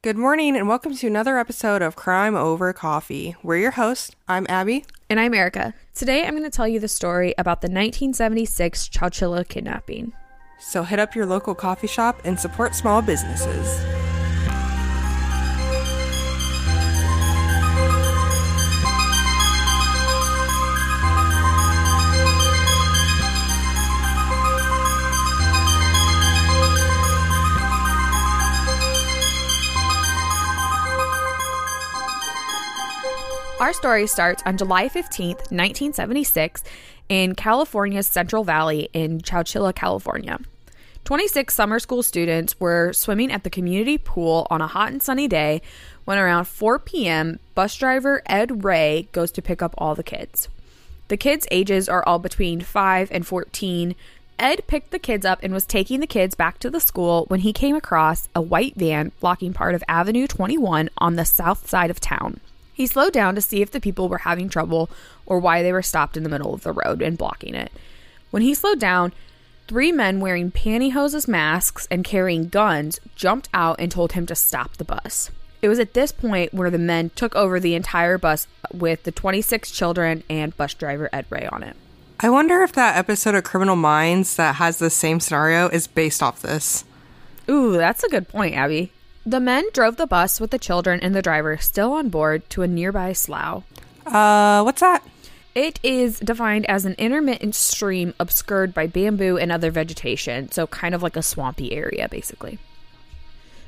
Good morning and welcome to another episode of Crime Over Coffee. We're your hosts. I'm Abby. And I'm Erica. Today I'm going to tell you the story about the 1976 Chowchilla kidnapping. So hit up your local coffee shop and support small businesses. Our story starts on July 15th, 1976, in California's Central Valley in Chowchilla, California. 26 summer school students were swimming at the community pool on a hot and sunny day when around 4 p.m., bus driver Ed Ray goes to pick up all the kids. The kids' ages are all between 5 and 14. Ed picked the kids up and was taking the kids back to the school when he came across a white van blocking part of Avenue 21 on the south side of town. He slowed down to see if the people were having trouble or why they were stopped in the middle of the road and blocking it. When he slowed down, three men wearing pantyhose as masks and carrying guns jumped out and told him to stop the bus. It was at this point where the men took over the entire bus with the 26 children and bus driver Ed Ray on it. I wonder if that episode of Criminal Minds that has the same scenario is based off this. Ooh, that's a good point, Abby. The men drove the bus with the children and the driver still on board to a nearby slough. Uh, what's that? It is defined as an intermittent stream obscured by bamboo and other vegetation, so kind of like a swampy area, basically.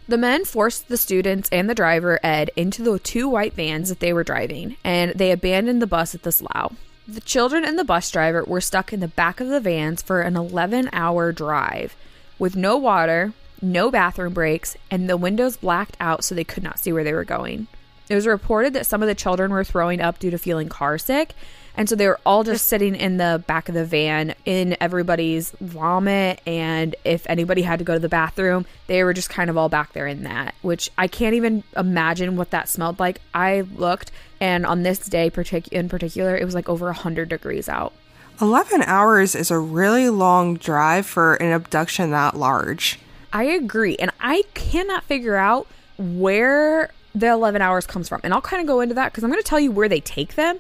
The men forced the students and the driver, Ed, into the two white vans that they were driving, and they abandoned the bus at the slough. The children and the bus driver were stuck in the back of the vans for an 11 hour drive with no water, no bathroom breaks, and the windows blacked out so they could not see where they were going. It was reported that some of the children were throwing up due to feeling car sick, and so they were all just sitting in the back of the van in everybody's vomit. And if anybody had to go to the bathroom, they were just kind of all back there in that, which I can't even imagine what that smelled like. I looked, and on this day partic- in particular, it was like over 100 degrees out. 11 hours is a really long drive for an abduction that large. I agree. And I cannot figure out where the 11 hours comes from. And I'll kind of go into that because I'm going to tell you where they take them.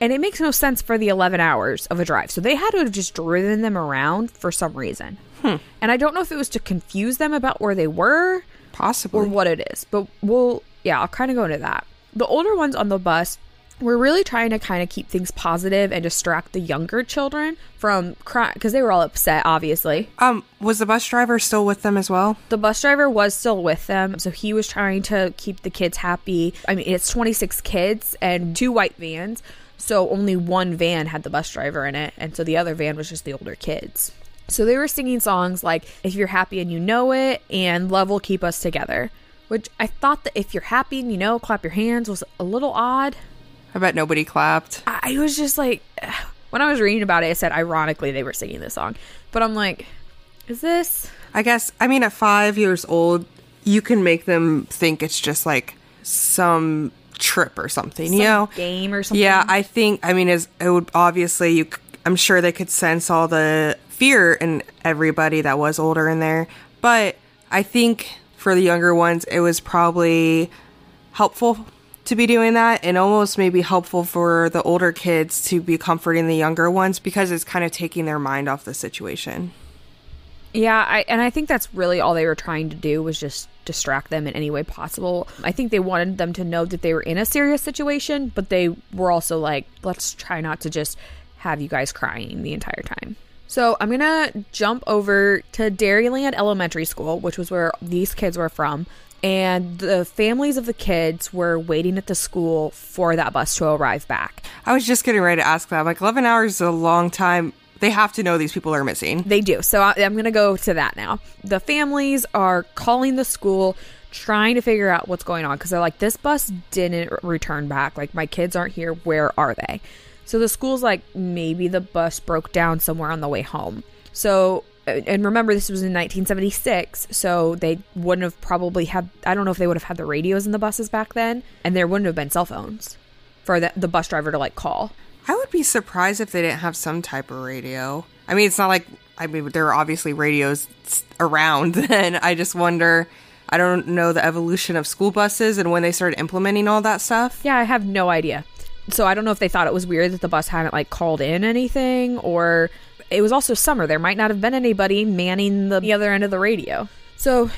And it makes no sense for the 11 hours of a drive. So they had to have just driven them around for some reason. Hmm. And I don't know if it was to confuse them about where they were Possibly. or what it is. But we'll, yeah, I'll kind of go into that. The older ones on the bus we're really trying to kind of keep things positive and distract the younger children from crying because they were all upset, obviously. Um, was the bus driver still with them as well? The bus driver was still with them, so he was trying to keep the kids happy. I mean, it's 26 kids and two white vans, so only one van had the bus driver in it, and so the other van was just the older kids. So they were singing songs like If You're Happy and You Know It and Love Will Keep Us Together, which I thought that if you're happy and you know, clap your hands was a little odd. I bet nobody clapped. I was just like, when I was reading about it, it said ironically they were singing this song. But I'm like, is this? I guess, I mean, at five years old, you can make them think it's just like some trip or something, Some you know? game or something. Yeah, I think, I mean, as it would obviously, you, c- I'm sure they could sense all the fear in everybody that was older in there. But I think for the younger ones, it was probably helpful to be doing that and almost maybe helpful for the older kids to be comforting the younger ones because it's kind of taking their mind off the situation. Yeah, I, and I think that's really all they were trying to do was just distract them in any way possible. I think they wanted them to know that they were in a serious situation, but they were also like, let's try not to just have you guys crying the entire time. So I'm gonna jump over to Dairyland Elementary School, which was where these kids were from. And the families of the kids were waiting at the school for that bus to arrive back. I was just getting ready to ask that. I'm like, 11 hours is a long time. They have to know these people are missing. They do. So I, I'm going to go to that now. The families are calling the school, trying to figure out what's going on because they're like, this bus didn't return back. Like, my kids aren't here. Where are they? So the school's like, maybe the bus broke down somewhere on the way home. So, Uh, and remember, this was in 1976. So they wouldn't have probably had, I don't know if they would have had the radios in the buses back then. And there wouldn't have been cell phones for the, the bus driver to like call. I would be surprised if they didn't have some type of radio. I mean, it's not like I mean there are obviously radios around. Then I just wonder. I don't know the evolution of school buses and when they started implementing all that stuff. Yeah, I have no idea. So I don't know if they thought it was weird that the bus hadn't like called in anything or it was also summer. There might not have been anybody manning the other end of the radio. So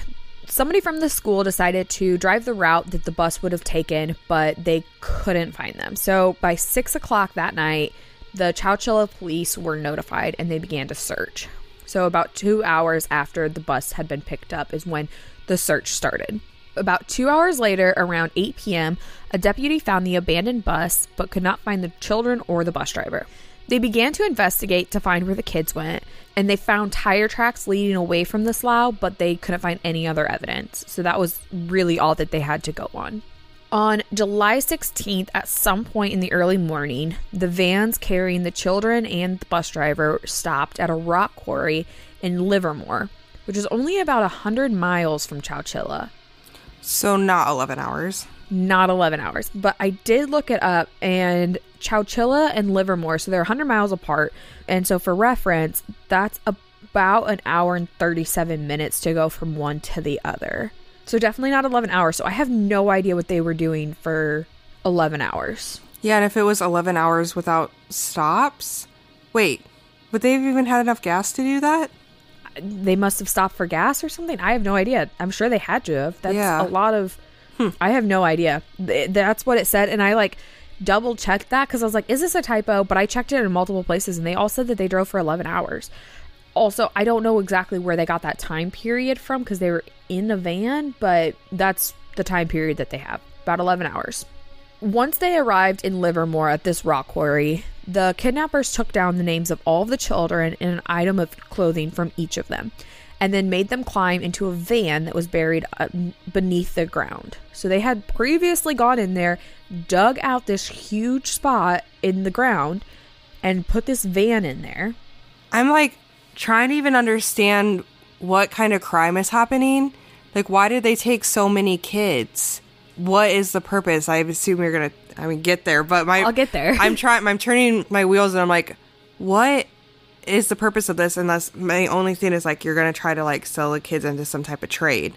somebody from the school decided to drive the route that the bus would have taken, but they couldn't find them. So by six o'clock that night, the Chowchilla police were notified and they began to search. So about two hours after the bus had been picked up is when the search started. About two hours later, around 8 p.m., a deputy found the abandoned bus but could not find the children or the bus driver. They began to investigate to find where the kids went, and they found tire tracks leading away from the slough, but they couldn't find any other evidence. So that was really all that they had to go on. On July 16th, at some point in the early morning, the vans carrying the children and the bus driver stopped at a rock quarry in Livermore, which is only about 100 miles from Chowchilla. So not 11 hours. Not 11 hours. But I did look it up, and Chowchilla and Livermore, so they're 100 miles apart. And so for reference, that's about an hour and 37 minutes to go from one to the other. So definitely not 11 hours. So I have no idea what they were doing for 11 hours. Yeah, and if it was 11 hours without stops, wait, would they have even had enough gas to do that? They must have stopped for gas or something. I have no idea. I'm sure they had to have. That's Yeah. a lot of. I have no idea. That's what it said, and I like double checked that because I was like, "Is this a typo?" But I checked it in multiple places, and they all said that they drove for 11 hours. Also, I don't know exactly where they got that time period from because they were in a van, but that's the time period that they have about 11 hours. Once they arrived in Livermore at this rock quarry, the kidnappers took down the names of all of the children and an item of clothing from each of them, and then made them climb into a van that was buried uh, beneath the ground. So they had previously gone in there, dug out this huge spot in the ground, and put this van in there. I'm like trying to even understand what kind of crime is happening. Like, why did they take so many kids? What is the purpose? I assume you're gonna, I mean, get there, but my I'll get there. I'm trying. I'm turning my wheels, and I'm like, what is the purpose of this? And that's my only thing is like you're gonna try to like sell the kids into some type of trade.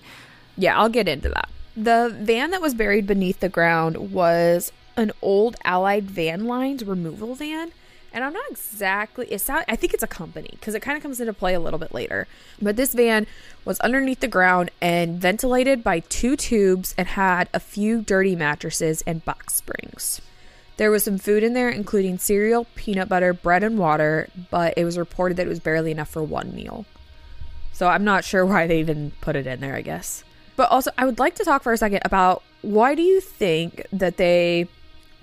Yeah, I'll get into that. The van that was buried beneath the ground was an old Allied Van Lines removal van. And I'm not exactly, it sound, I think it's a company because it kind of comes into play a little bit later. But this van was underneath the ground and ventilated by two tubes and had a few dirty mattresses and box springs. There was some food in there, including cereal, peanut butter, bread, and water, but it was reported that it was barely enough for one meal. So I'm not sure why they even put it in there, I guess. But also, I would like to talk for a second about why do you think that they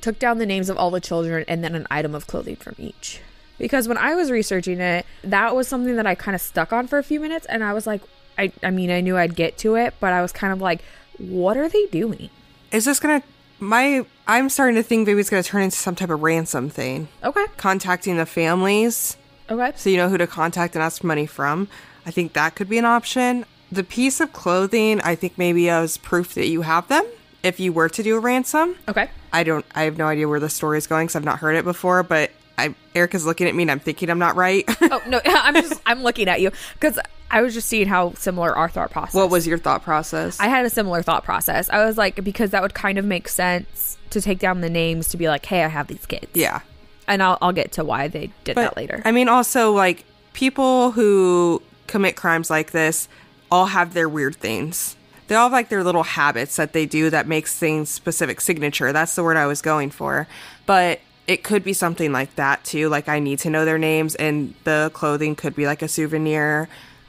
took down the names of all the children and then an item of clothing from each? Because when I was researching it, that was something that I kind of stuck on for a few minutes and I was like, I, I mean, I knew I'd get to it, but I was kind of like, what are they doing? Is this gonna? My I'm starting to think maybe it's gonna turn into some type of ransom thing. Okay. Contacting the families Okay. so you know who to contact and ask money from. I think that could be an option. The piece of clothing, I think maybe as proof that you have them if you were to do a ransom. Okay. I don't. I have no idea where the story is going because I've not heard it before. But I, Erica's looking at me and I'm thinking I'm not right. Oh, no, I'm just, I'm looking at you because I was just seeing how similar our thought process what was your thought process? I had a similar thought process. I was like, because that would kind of make sense to take down the names to be like, hey, I have these kids. yeah, And I'll, I'll get to why they did that later. I mean, also like people who commit crimes like this all have their weird things. They all have like their little habits that they do that makes things specific signature. That's the word I was going for. But it could be something like that too. Like I need to know their names, and the clothing could be like a souvenir.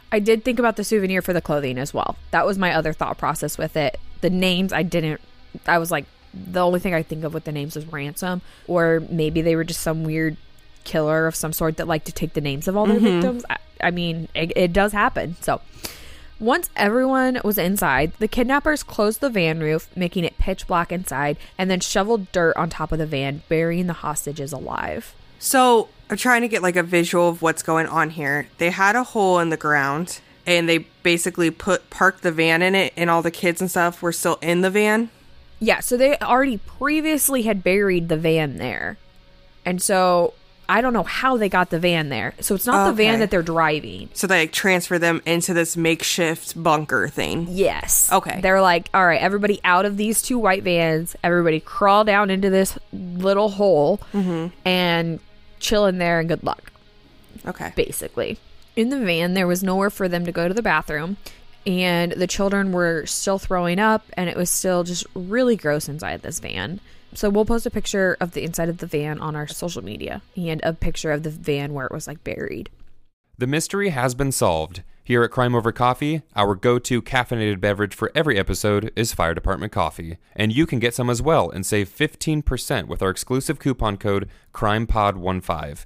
I did think about the souvenir for the clothing as well. That was my other thought process with it. The names, I didn't, I was like, the only thing I think of with the names is ransom, or maybe they were just some weird killer of some sort that liked to take the names of all their mm-hmm. victims. I, I mean, it, it does happen. So, once everyone was inside, the kidnappers closed the van roof, making it pitch black inside, and then shoveled dirt on top of the van, burying the hostages alive. So I'm trying to get like a visual of what's going on here. They had a hole in the ground and they basically put parked the van in it and all the kids and stuff were still in the van. Yeah, so they already previously had buried the van there. And so I don't know how they got the van there. So it's not the van that they're driving. So they like, transfer them into this makeshift bunker thing. Yes. Okay. They're like, all right, everybody out of these two white vans. Everybody crawl down into this little hole mm-hmm. and chill in there and good luck, Okay. basically. In the van, there was nowhere for them to go to the bathroom. And the children were still throwing up, and it was still just really gross inside this van. So we'll post a picture of the inside of the van on our social media and a picture of the van where it was like buried. The mystery has been solved. Here at Crime Over Coffee, our go to caffeinated beverage for every episode is Fire Department Coffee. And you can get some as well and save 15% with our exclusive coupon code CrimePod15.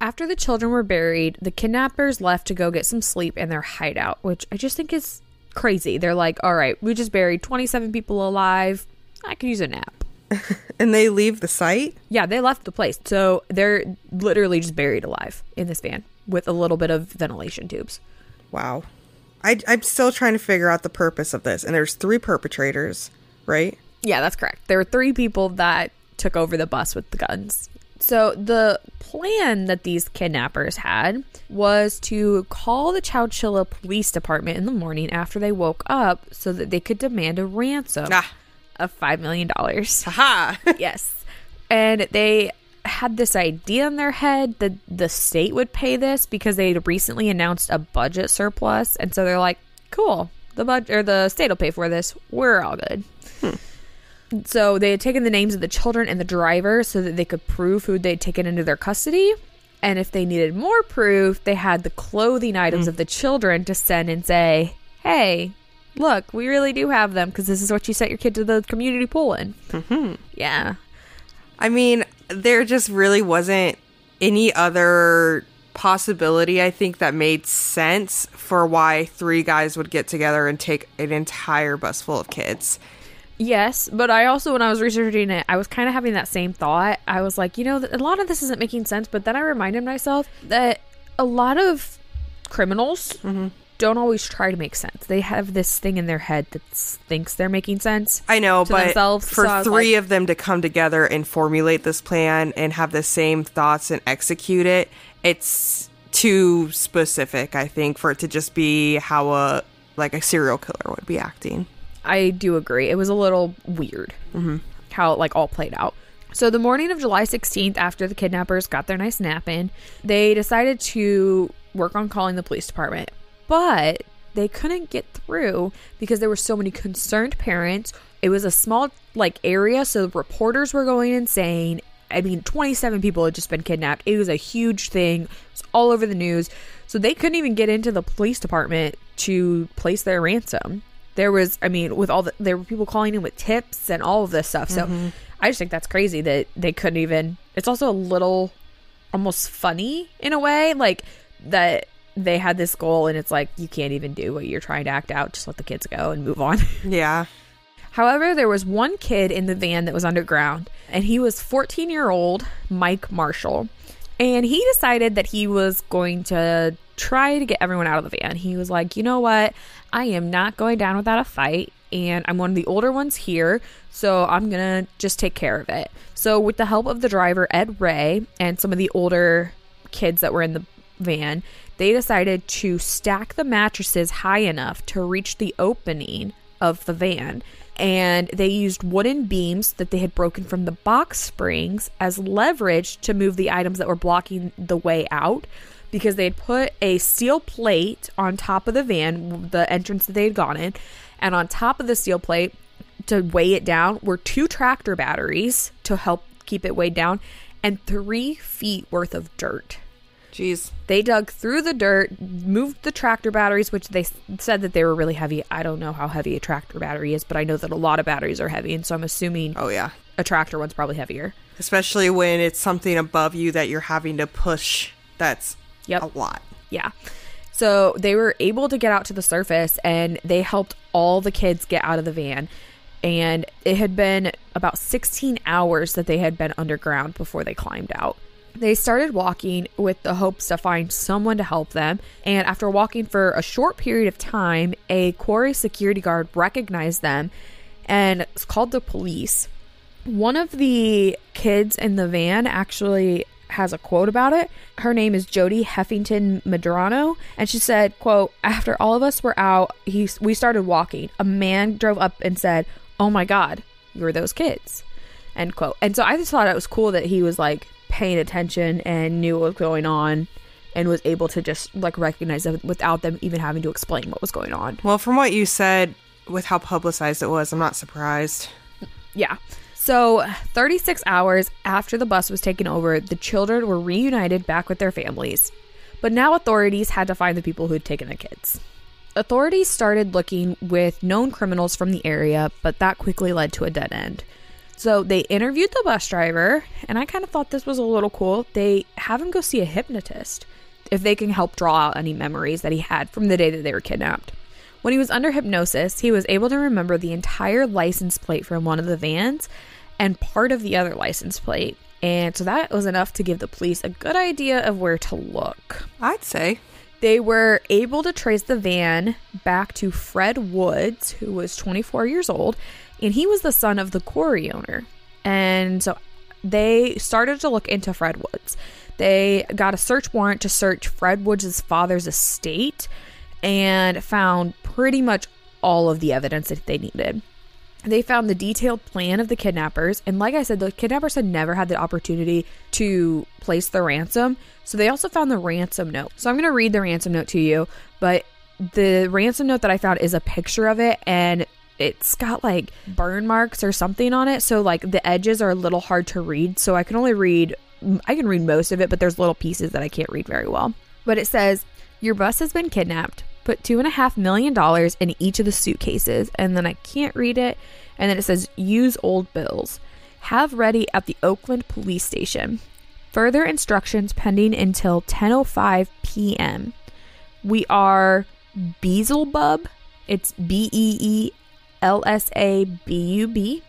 After the children were buried, the kidnappers left to go get some sleep in their hideout, which I just think is crazy. They're like, all right, we just buried 27 people alive. I could use a nap. And they leave the site? Yeah, they left the place. So they're literally just buried alive in this van with a little bit of ventilation tubes. Wow. I, I'm still trying to figure out the purpose of this. And there's three perpetrators, right? Yeah, that's correct. There were three people that took over the bus with the guns. So the plan that these kidnappers had was to call the Chowchilla Police Department in the morning after they woke up so that they could demand a ransom Ah. of $5 million. Haha. yes. And they had this idea in their head that the state would pay this because they had recently announced a budget surplus. And so they're like, cool, the budget or the state will pay for this. We're all good. So they had taken the names of the children and the driver so that they could prove who they'd taken into their custody. And if they needed more proof, they had the clothing items of the children to send and say, hey, look, we really do have them because this is what you sent your kid to the community pool in. Mm-hmm. Yeah. I mean, there just really wasn't any other possibility, I think, that made sense for why three guys would get together and take an entire bus full of kids. Yes, but I also, when I was researching it, I was kind of having that same thought. I was like, you know, a lot of this isn't making sense, but then I reminded myself that a lot of criminals mm-hmm. don't always try to make sense. They have this thing in their head that thinks they're making sense. I know, but themselves, for so three like- of them to come together and formulate this plan and have the same thoughts and execute it, it's too specific, I think, for it to just be how a like a serial killer would be acting. I do agree. It was a little weird how it like all played out. So the morning of July 16th, after the kidnappers got their nice nap in, they decided to work on calling the police department, but they couldn't get through because there were so many concerned parents. It was a small like area, so reporters were going insane. I mean, 27 people had just been kidnapped. It was a huge thing. It was all over the news. So they couldn't even get into the police department to place their ransom. There was, I mean, with all the, there were people calling in with tips and all of this stuff. So mm-hmm. I just think that's crazy that they couldn't even, it's also a little almost funny in a way, like that they had this goal and it's like, you can't even do what you're trying to act out. Just let the kids go and move on. Yeah. However, there was one kid in the van that was underground, and he was 14 year old Mike Marshall. And he decided that he was going to try to get everyone out of the van. He was like, you know what? I am not going down without a fight, and I'm one of the older ones here, so I'm to just take care of it. So, with the help of the driver, Ed Ray, and some of the older kids that were in the van, they decided to stack the mattresses high enough to reach the opening of the van. And they used wooden beams that they had broken from the box springs as leverage to move the items that were blocking the way out because they had put a steel plate on top of the van, the entrance that they had gone in. And on top of the steel plate, to weigh it down, were two tractor batteries to help keep it weighed down and three feet worth of dirt. Jeez. They dug through the dirt, moved the tractor batteries, which they said that they were really heavy. I don't know how heavy a tractor battery is, but I know that a lot of batteries are heavy, and so I'm assuming Oh yeah. a tractor one's probably heavier. Especially when it's something above you that you're having to push. That's Yep. a lot. Yeah. So they were able to get out to the surface and they helped all the kids get out of the van. And it had been about 16 hours that they had been underground before they climbed out. They started walking with the hopes to find someone to help them. And after walking for a short period of time, a quarry security guard recognized them and called the police. One of the kids in the van actually has a quote about it. Her name is Jodi Heffington Medrano, and she said, "quote After all of us were out, he we started walking. A man drove up and said, "Oh my God, you're those kids." End quote. And so I just thought it was cool that he was like paying attention and knew what was going on and was able to just like recognize them without them even having to explain what was going on. Well, from what you said, with how publicized it was, I'm not surprised. Yeah. So, 36 hours after the bus was taken over, the children were reunited back with their families. But now authorities had to find the people who'd taken the kids. Authorities started looking with known criminals from the area, but that quickly led to a dead end. So they interviewed the bus driver, and I kind of thought this was a little cool. They have him go see a hypnotist if they can help draw out any memories that he had from the day that they were kidnapped. When he was under hypnosis, he was able to remember the entire license plate from one of the vans and part of the other license plate. And so that was enough to give the police a good idea of where to look. I'd say. They were able to trace the van back to Fred Woods, who was 24 years old, and he was the son of the quarry owner. And so they started to look into Fred Woods. They got a search warrant to search Fred Woods' father's estate and found pretty much all of the evidence that they needed. They found the detailed plan of the kidnappers, and like I said, the kidnappers had never had the opportunity to place the ransom. So they also found the ransom note. So I'm going to read the ransom note to you, but the ransom note that I found is a picture of it, and it's got like burn marks or something on it. So like the edges are a little hard to read. So I can only read, I can read most of it, but there's little pieces that I can't read very well. But it says, Your bus has been kidnapped. Put two and a half million dollars in each of the suitcases. And then I can't read it. And then it says, Use old bills. Have ready at the Oakland police station. Further instructions pending until 10:05 p.m. We are Beelzebub. It's B E E L S A B U B.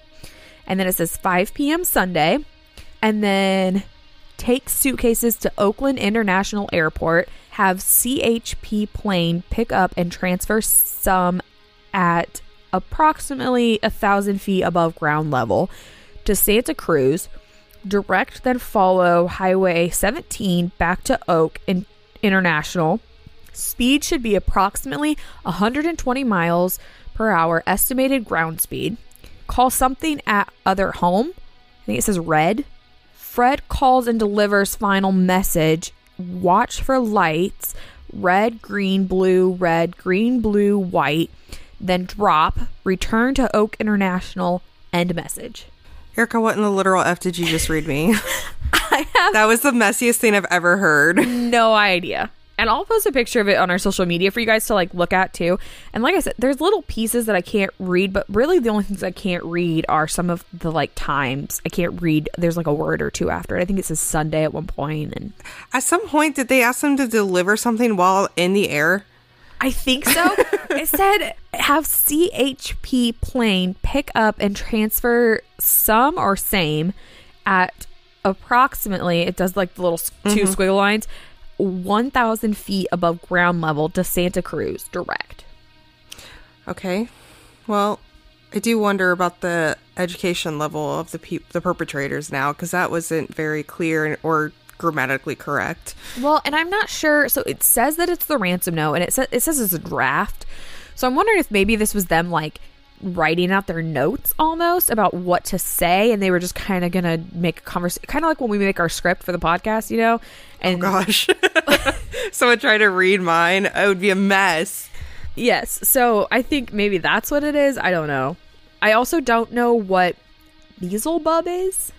And then it says 5 p.m. Sunday. And then take suitcases to Oakland International Airport, have CHP plane pick up and transfer some at approximately a thousand feet above ground level to Santa Cruz. Direct then follow Highway 17 back to Oak in- International. Speed should be approximately 120 miles per hour, estimated ground speed. Call something at other home. I think it says red. Fred calls and delivers final message. Watch for lights red, green, blue, red, green, blue, white. Then drop. Return to Oak International. End message. Erica, what in the literal F did you just read me? I have that was the messiest thing I've ever heard. no idea. And I'll post a picture of it on our social media for you guys to like look at too. And like I said, there's little pieces that I can't read, but really the only things I can't read are some of the like times. I can't read. There's like a word or two after it. I think it says Sunday at one point, and At some point, did they ask them to deliver something while in the air? I think so. it said have CHP plane pick up and transfer some or same at approximately. It does like the little s 2 mm-hmm. squiggle lines. 1,000 feet above ground level to Santa Cruz direct. Okay. Well, I do wonder about the education level of the peop the perpetrators now because that wasn't very clear or grammatically correct. Well, and I'm not sure. So it says that it's the ransom note, and it says it says it's a draft. So I'm wondering if maybe this was them like writing out their notes almost about what to say, and they were just kind of gonna make a conversation, kind of like when we make our script for the podcast, you know. Oh, and Gosh. Someone tried to read mine. Oh, it would be a mess. yes, so I think maybe that's what it is. I don't know. I also don't know what Beelzebub is.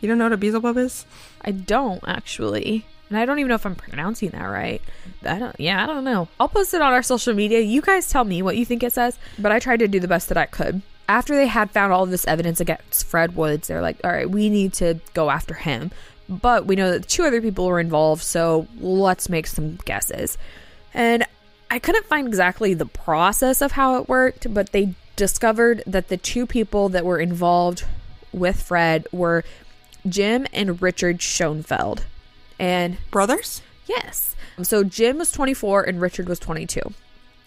You don't know what a Beelzebub is? I don't actually. And I don't even know if I'm pronouncing that right. I don't yeah, I don't know. I'll post it on our social media. You guys tell me what you think it says, but I tried to do the best that I could. After they had found all of this evidence against Fred Woods, they're like, "All right, we need to go after him." But we know that two other people were involved, so let's make some guesses. And I couldn't find exactly the process of how it worked, but they discovered that the two people that were involved with Fred were Jim and Richard Schoenfeld. And Brothers? yes. So Jim was 24 and Richard was 22.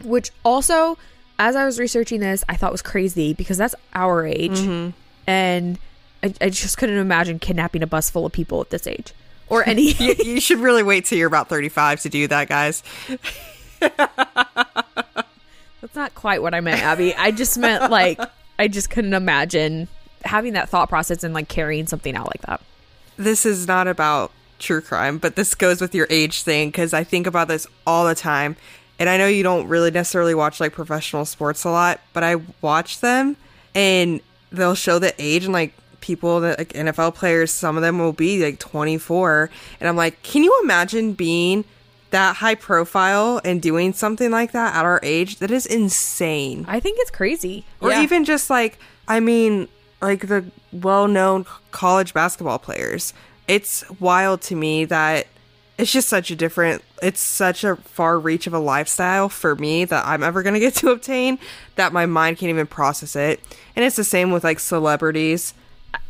Which also, as I was researching this, I thought was crazy because that's our age. Mm-hmm. And I, I just couldn't imagine kidnapping a bus full of people at this age. Or any. you, you should really wait till you're about 35 to do that, guys. That's not quite what I meant, Abby. I just meant like I just couldn't imagine having that thought process and like carrying something out like that. This is not about true crime, but this goes with your age thing because I think about this all the time. And I know you don't really necessarily watch like professional sports a lot, but I watch them and they'll show the age and like people that like NFL players, some of them will be like 24. And I'm like, can you imagine being that high profile and doing something like that at our age? That is insane. I think it's crazy. or Yeah. even just like i mean like the well-known college basketball players it's wild to me that it's just such a different it's such a far reach of a lifestyle for me that i'm ever going to get to obtain that my mind can't even process it and it's the same with like celebrities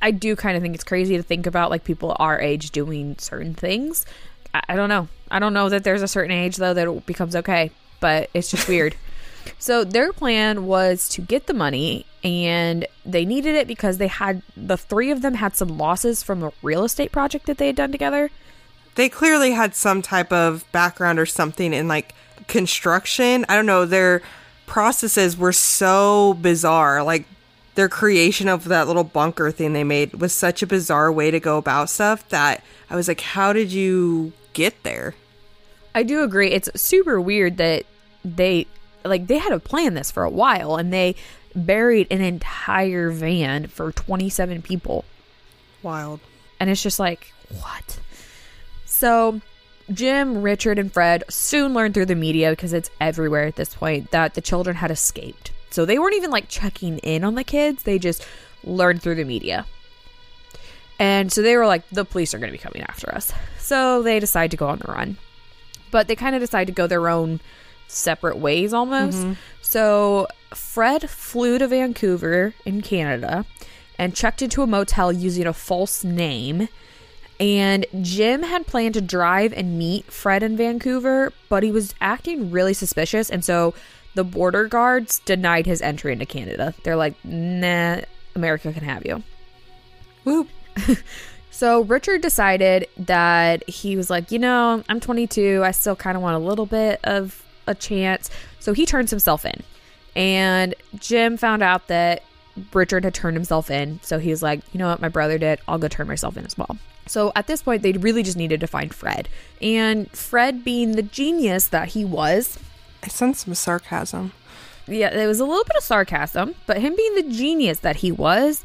I do kind of think it's crazy to think about like people our age doing certain things. I, I don't know. I don't know that there's a certain age though that it becomes okay, but it's just weird. So their plan was to get the money and they needed it because they had the three of them had some losses from a real estate project that they had done together. they clearly had some type of background or something in like construction. I don't know, their processes were so bizarre. Like their creation of that little bunker thing they made was such a bizarre way to go about stuff that I was like, how did you get there? I do agree. It's super weird that they like they had to plan this for a while and they buried an entire van for 27 people. Wild. And it's just like, what? So, Jim, Richard, and Fred soon learned through the media because it's everywhere at this point that the children had escaped. So they weren't even like checking in on the kids, they just learned through the media. And so they were like, the police are going to be coming after us. So they decide to go on the run. But they kind of decide to go their own separate ways almost. Mm-hmm. So Fred flew to Vancouver in Canada and checked into a motel using a false name. And Jim had planned to drive and meet Fred in Vancouver, but he was acting really suspicious. And so the border guards denied his entry into Canada. They're like, nah, America can have you. Whoop. So Richard decided that he was like, you know, I'm 22. I still kind of want a little bit of a chance. So he turns himself in. And Jim found out that Richard had turned himself in. So he was like, you know what, my brother did. I'll go turn myself in as well. So at this point, they really just needed to find Fred. And Fred, being the genius that he was, I sense some sarcasm. yeah, there was a little bit of sarcasm, but him being the genius that he was,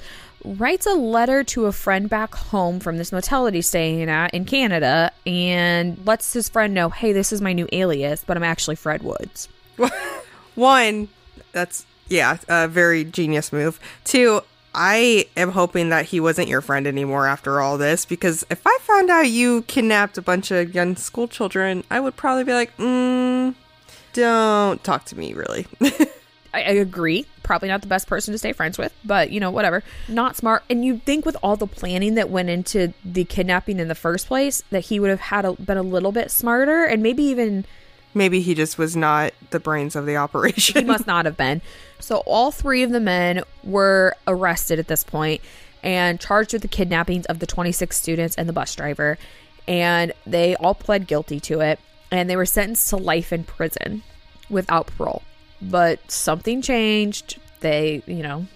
writes a letter to a friend back home from this motel that he's staying at in Canada and lets his friend know, hey, this is my new alias, but I'm actually Fred Woods. One, that's yeah, a very genius move. Two, I am hoping that he wasn't your friend anymore after all this because if I found out you kidnapped a bunch of young school children, I would probably be like, mm, don't talk to me, really. I, I agree. Probably not the best person to stay friends with, but you know, whatever. Not smart. And you think with all the planning that went into the kidnapping in the first place, that he would have had a, been a little bit smarter and maybe even Maybe he just was not the brains of the operation. he operation. must not have been. So all three of the men were arrested at this point and charged with the kidnappings of the 26 students and the bus driver. And they all pled guilty to it. And they were sentenced to life in prison without parole. But something changed. They, you know,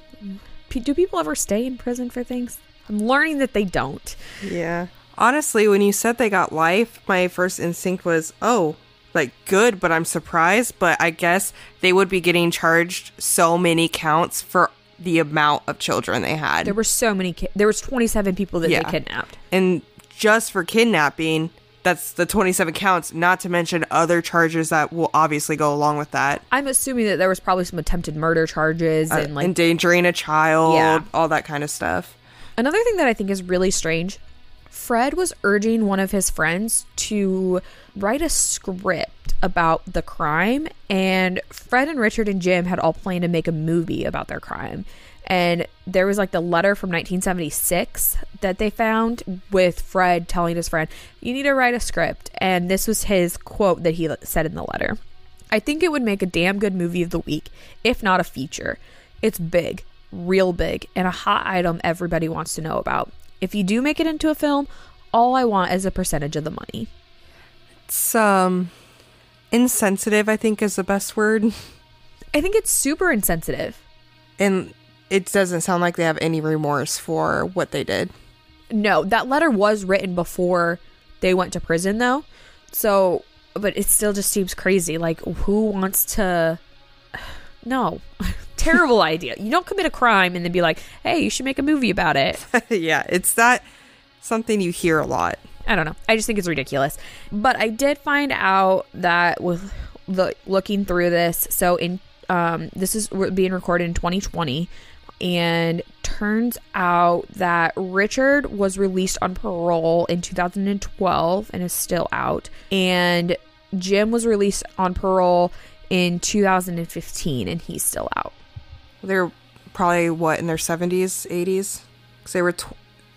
p- do people ever stay in prison for things? I'm learning that they don't. yeah. Honestly, when you said they got life, my first instinct was, oh, like good, but I'm surprised. But I guess they would be getting charged so many counts for the amount of children they had. There were so many. Ki- there was 27 people that Yeah. they kidnapped. and just for kidnapping that's the 27 counts not to mention other charges that will obviously go along with that I'm assuming that there was probably some attempted murder charges Uh, and like endangering a child Yeah. all that kind of stuff Another thing that I think is really strange Fred was urging one of his friends to write a script about the crime, and Fred and Richard and Jim had all planned to make a movie about their crime. And there was like the letter from 1976 that they found with Fred telling his friend, You need to write a script. And this was his quote that he said in the letter I think it would make a damn good movie of the week, if not a feature. It's big, real big, and a hot item everybody wants to know about. If you do make it into a film, all I want is a percentage of the money. It's um insensitive, I think is the best word. I think it's super insensitive. And it doesn't sound like they have any remorse for what they did. No, that letter was written before they went to prison though. So, but it still just seems crazy. Like who wants to No. Terrible idea. You don't commit a crime and then be like, "Hey, you should make a movie about it." yeah, it's that something you hear a lot. I don't know. I just think it's ridiculous. But I did find out that with the looking through this, so in um, this is being recorded in 2020, and turns out that Richard was released on parole in 2012 and is still out, and Jim was released on parole in 2015 and he's still out. They're probably what in their 70s, 80s, because they were tw-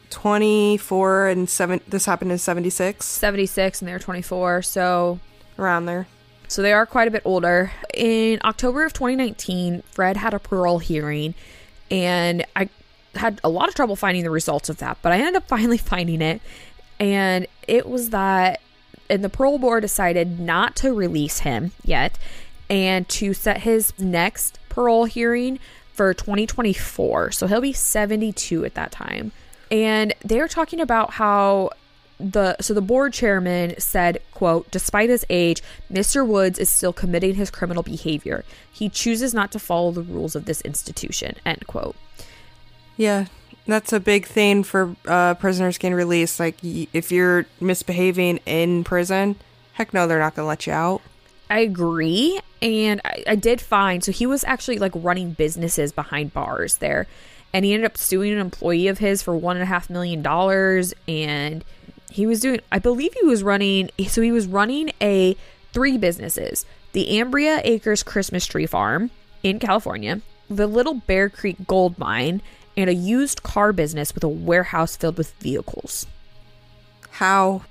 24 and seven. This happened in 76. 76 and they're 24, so around there. So they are quite a bit older. In October of 2019, Fred had a parole hearing, and I had a lot of trouble finding the results of that, but I ended up finally finding it. And it was that, and the parole board decided not to release him yet and to set his next parole hearing for 2024. So he'll be 72 at that time. And they're talking about how the so the board chairman said quote despite his age mr woods is still committing his criminal behavior he chooses not to follow the rules of this institution end quote yeah that's a big thing for uh, prisoners getting released like if you're misbehaving in prison heck no they're not gonna let you out I agree. And I, I, did find so he was actually like running businesses behind bars there. And he ended up suing an employee of his for one and a half million dollars. And he was doing, I believe he was running, so he was running a three businesses the Ambria Acres Christmas Tree Farm in California, the Little Bear Creek Gold Mine, and a used car business with a warehouse filled with vehicles. How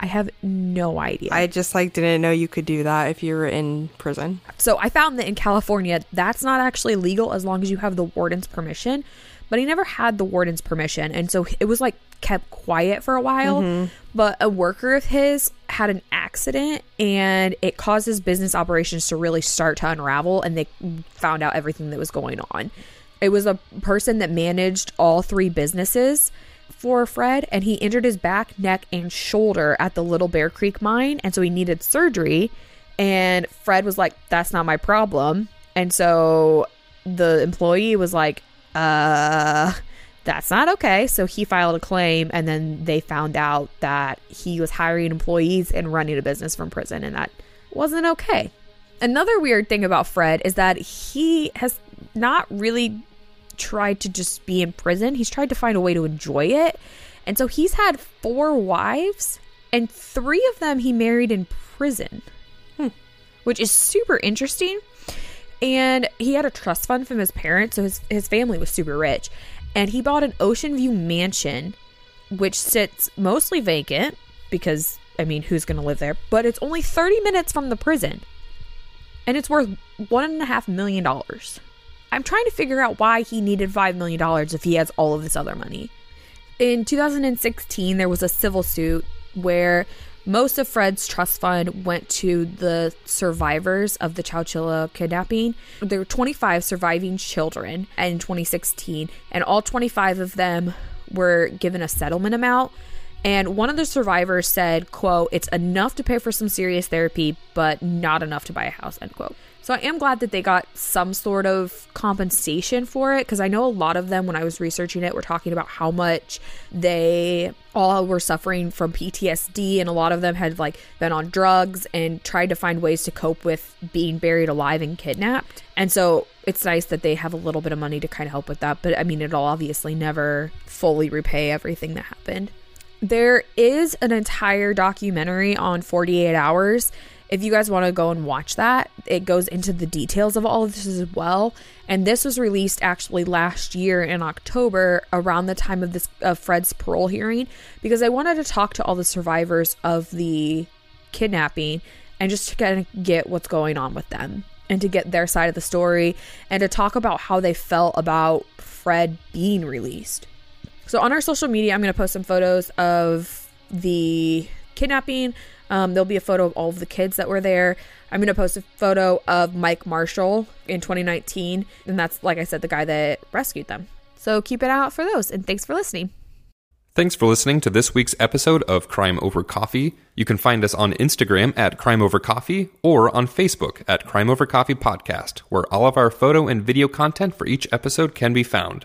I have no idea. I just like didn't know you could do that if you were in prison. So I found that in California, that's not actually legal as long as you have the warden's permission. But he never had the warden's permission, and so it was like kept quiet for a while. Mm-hmm. But a worker of his had an accident, and it caused his business operations to really start to unravel, and they found out everything that was going on. It was a person that managed all three businesses for Fred, and he injured his back, neck, and shoulder at the Little Bear Creek mine, and so he needed surgery. And Fred was like, "That's not my problem," and so the employee was like, "Uh." That's not okay. So he filed a claim, and then they found out that he was hiring employees and running a business from prison, and that wasn't okay. Another weird thing about Fred is that he has not really tried to just be in prison. He's tried to find a way to enjoy it. And so he's had four wives, and three of them he married in prison, hmm. which is super interesting. And he had a trust fund from his parents, so his, his family was super rich. And he bought an Ocean View mansion, which sits mostly vacant because, I mean, who's going to live there? But it's only 30 minutes from the prison. And it's worth $1.5 million. I'm trying to figure out why he needed $5 million if he has all of this other money. In 2016, there was a civil suit where most of Fred's trust fund went to the survivors of the Chowchilla kidnapping. There were 25 surviving children in 2016, and all 25 of them were given a settlement amount. And one of the survivors said, quote, it's enough to pay for some serious therapy, but not enough to buy a house, end quote. So I am glad that they got some sort of compensation for it because I know a lot of them, when I was researching it, were talking about how much they all were suffering from PTSD, and a lot of them had like been on drugs and tried to find ways to cope with being buried alive and kidnapped. And so it's nice that they have a little bit of money to kind of help with that. But I mean, it'll obviously never fully repay everything that happened. There is an entire documentary on 48 hours. If you guys want to go and watch that, it goes into the details of all of this as well. And this was released actually last year in October, around the time of this of Fred's parole hearing, because I wanted to talk to all the survivors of the kidnapping and just to kind of get what's going on with them and to get their side of the story and to talk about how they felt about Fred being released. So on our social media, I'm going to post some photos of the kidnapping. Um, there'll be a photo of all of the kids that were there. I'm going to post a photo of Mike Marshall in 2019. And that's, like I said, the guy that rescued them. So keep it out for those. And thanks for listening. Thanks for listening to this week's episode of Crime Over Coffee. You can find us on Instagram at Crime Over Coffee or on Facebook at Crime Over Coffee Podcast, where all of our photo and video content for each episode can be found.